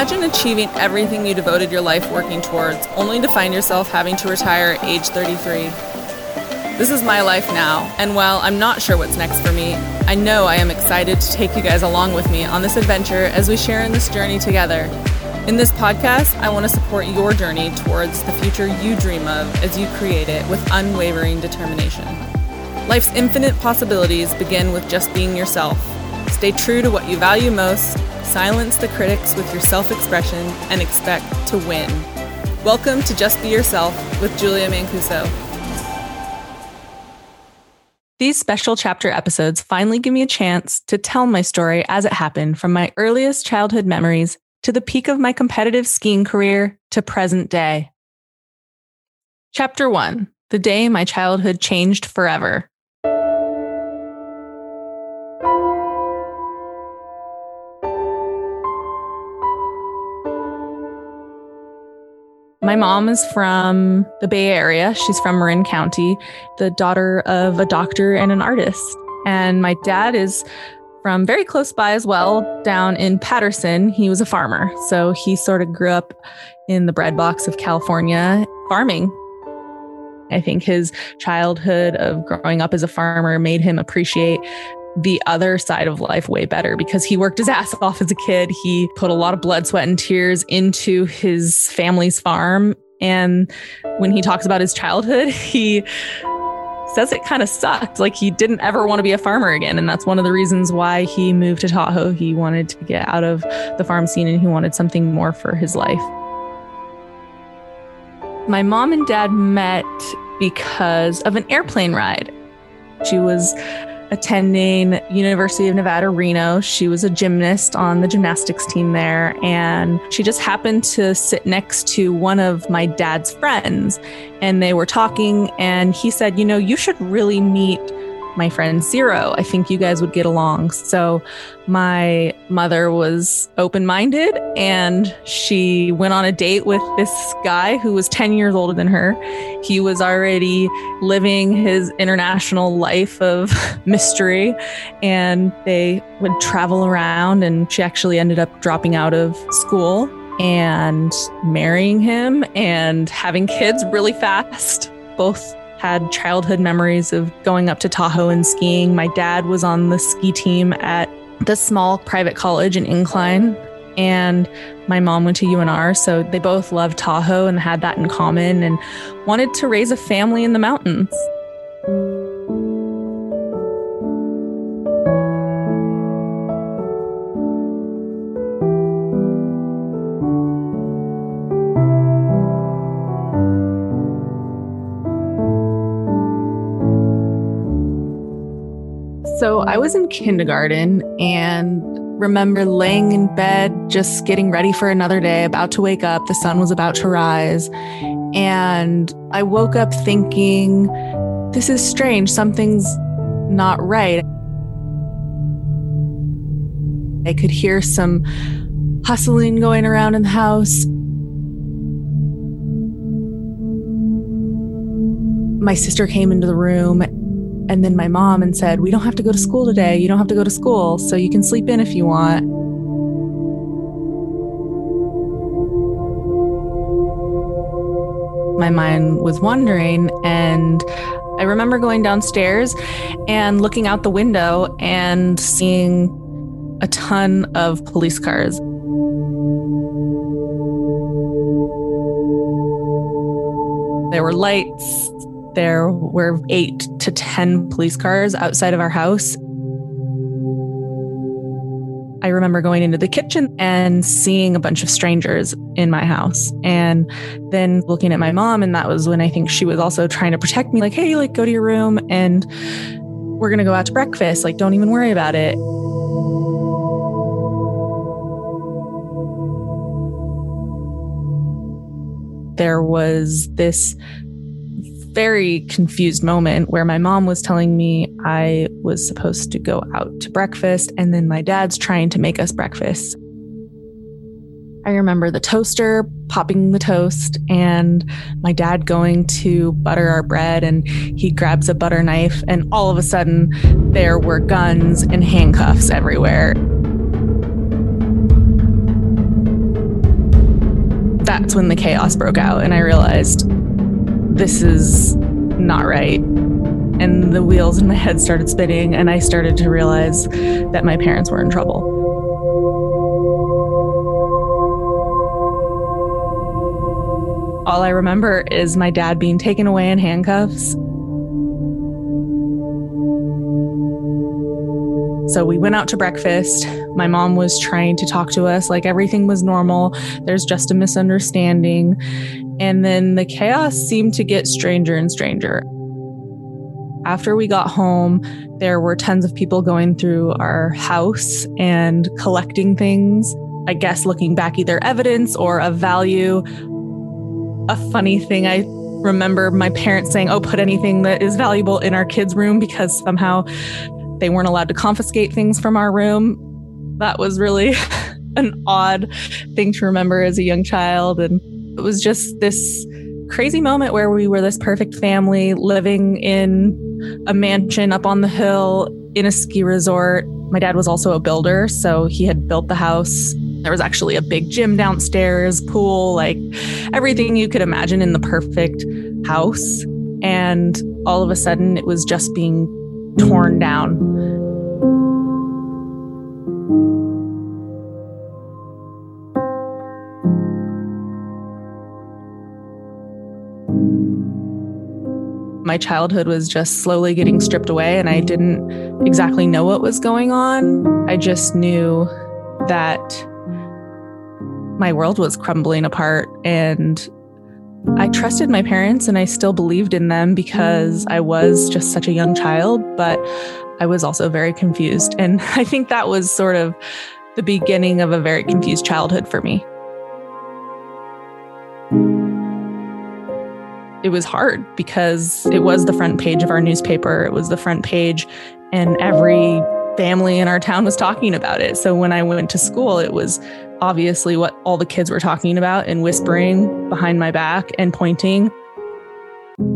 Imagine achieving everything you devoted your life working towards, only to find yourself having to retire at age 33. This is my life now, and while I'm not sure what's next for me, I know I am excited to take you guys along with me on this adventure as we share in this journey together. In this podcast, I want to support your journey towards the future you dream of as you create it with unwavering determination. Life's infinite possibilities begin with just being yourself. Stay true to what you value most, silence the critics with your self expression, and expect to win. Welcome to Just Be Yourself with Julia Mancuso. These special chapter episodes finally give me a chance to tell my story as it happened from my earliest childhood memories to the peak of my competitive skiing career to present day. Chapter 1 The Day My Childhood Changed Forever. My mom is from the Bay Area. She's from Marin County, the daughter of a doctor and an artist. And my dad is from very close by as well, down in Patterson. He was a farmer. So he sort of grew up in the breadbox of California farming. I think his childhood of growing up as a farmer made him appreciate the other side of life way better because he worked his ass off as a kid. He put a lot of blood, sweat, and tears into his family's farm. And when he talks about his childhood, he says it kind of sucked. Like he didn't ever want to be a farmer again. And that's one of the reasons why he moved to Tahoe. He wanted to get out of the farm scene and he wanted something more for his life. My mom and dad met because of an airplane ride. She was attending University of Nevada, Reno. She was a gymnast on the gymnastics team there. And she just happened to sit next to one of my dad's friends. And they were talking, and he said, You know, you should really meet my friend Ciro. I think you guys would get along. So my mother was open minded and she went on a date with this guy who was 10 years older than her. He was already living his international life of mystery and they would travel around. And she actually ended up dropping out of school and marrying him and having kids really fast. Both had childhood memories of going up to Tahoe and skiing. My dad was on the ski team at the small private college in Incline. And my mom went to UNR. So they both loved Tahoe and had that in common and wanted to raise a family in the mountains. So I was in kindergarten and remember laying in bed, just getting ready for another day, about to wake up. The sun was about to rise. And I woke up thinking, this is strange. Something's not right. I could hear some hustling going around in the house. My sister came into the room and then my mom and said, We don't have to go to school today. You don't have to go to school. So you can sleep in if you want. My mind was wandering. And I remember going downstairs and looking out the window and seeing a ton of police cars. There were lights, there were eight to 10 police cars outside of our house. I remember going into the kitchen and seeing a bunch of strangers in my house and then looking at my mom. And that was when I think she was also trying to protect me like, hey, like, go to your room and we're going to go out to breakfast. Like, don't even worry about it. There was this very confused moment where my mom was telling me I was supposed to go out to breakfast, and then my dad's trying to make us breakfast. I remember the toaster popping the toast and my dad going to butter our bread and he grabs a butter knife and all of a sudden there were guns and handcuffs everywhere. that's when the chaos broke out, and I realized this is not right. And the wheels in my head started spinning, and I started to realize that my parents were in trouble. All I remember is my dad being taken away in handcuffs. So we went out to breakfast. My mom was trying to talk to us like everything was normal. There's just a misunderstanding. And then the chaos seemed to get stranger and stranger. After we got home, there were tons of people going through our house and collecting things. I guess looking back, either evidence or of value. A funny thing I remember my parents saying, Oh, put anything that is valuable in our kids' room because somehow they weren't allowed to confiscate things from our room. That was really an odd thing to remember as a young child. And it was just this crazy moment where we were this perfect family living in a mansion up on the hill in a ski resort. My dad was also a builder, so he had built the house. There was actually a big gym downstairs, pool, like everything you could imagine in the perfect house. And all of a sudden, it was just being torn down. My childhood was just slowly getting stripped away, and I didn't exactly know what was going on. I just knew that my world was crumbling apart and I trusted my parents and I still believed in them because I was just such a young child, but I was also very confused. And I think that was sort of the beginning of a very confused childhood for me. It was hard because it was the front page of our newspaper, it was the front page, and every family in our town was talking about it. So when I went to school, it was obviously what all the kids were talking about and whispering behind my back and pointing.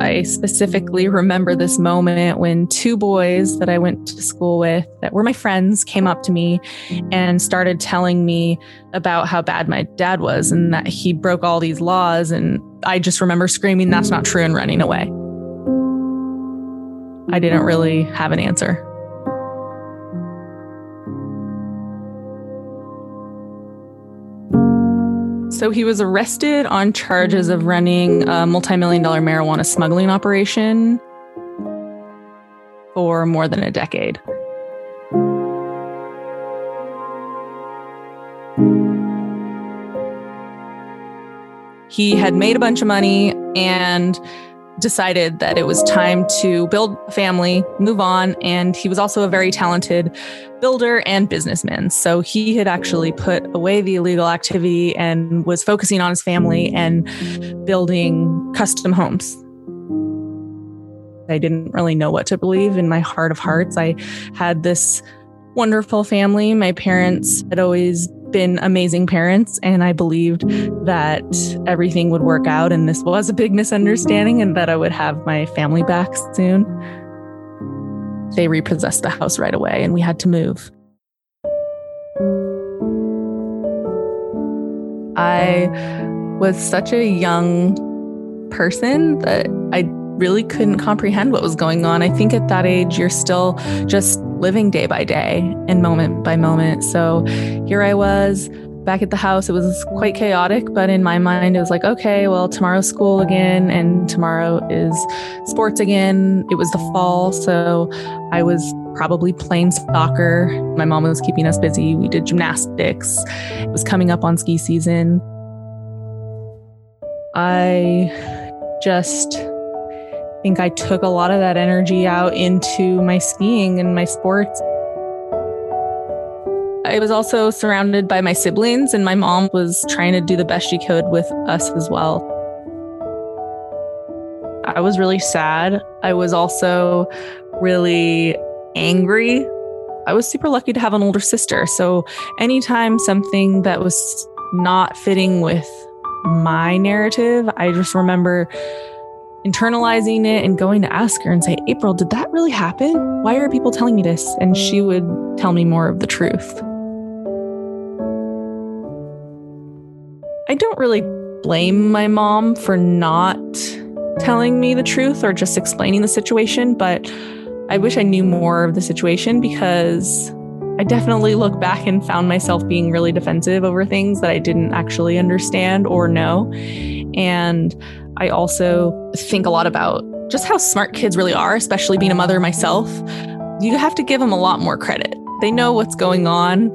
I specifically remember this moment when two boys that I went to school with, that were my friends, came up to me and started telling me about how bad my dad was and that he broke all these laws. And I just remember screaming, That's not true, and running away. I didn't really have an answer. So he was arrested on charges of running a multi-million dollar marijuana smuggling operation for more than a decade. He had made a bunch of money and decided that it was time to build a family, move on. And he was also a very talented builder and businessman. So he had actually put away the illegal activity and was focusing on his family and building custom homes. I didn't really know what to believe in my heart of hearts. I had this wonderful family. My parents had always been amazing parents, and I believed that everything would work out. And this was a big misunderstanding, and that I would have my family back soon. They repossessed the house right away, and we had to move. I was such a young person that I really couldn't comprehend what was going on. I think at that age, you're still just living day by day and moment by moment. So here I was back at the house. It was quite chaotic, but in my mind, it was like, okay, well, tomorrow's school again, and tomorrow is sports again. It was the fall, so I was probably playing soccer. My mom was keeping us busy. We did gymnastics. It was coming up on ski season. I just think I took a lot of that energy out into my skiing and my sports. I was also surrounded by my siblings, and my mom was trying to do the best she could with us as well. I was really sad. I was also really angry. I was super lucky to have an older sister. So, anytime something that was not fitting with my narrative, I just remember internalizing it and going to ask her and say, April, did that really happen? Why are people telling me this? And she would tell me more of the truth. I don't really blame my mom for not telling me the truth or just explaining the situation, but I wish I knew more of the situation because I definitely look back and found myself being really defensive over things that I didn't actually understand or know. And I also think a lot about just how smart kids really are, especially being a mother myself. You have to give them a lot more credit. They know what's going on.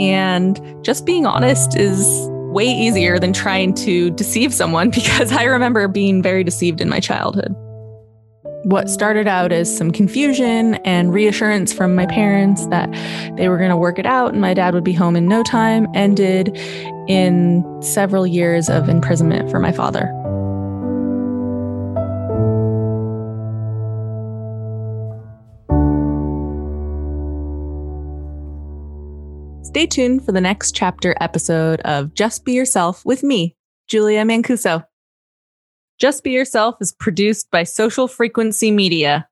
And just being honest is way easier than trying to deceive someone because I remember being very deceived in my childhood. What started out as some confusion and reassurance from my parents that they were going to work it out and my dad would be home in no time ended in several years of imprisonment for my father. Stay tuned for the next chapter episode of Just Be Yourself with me, Julia Mancuso. Just Be Yourself is produced by Social Frequency Media.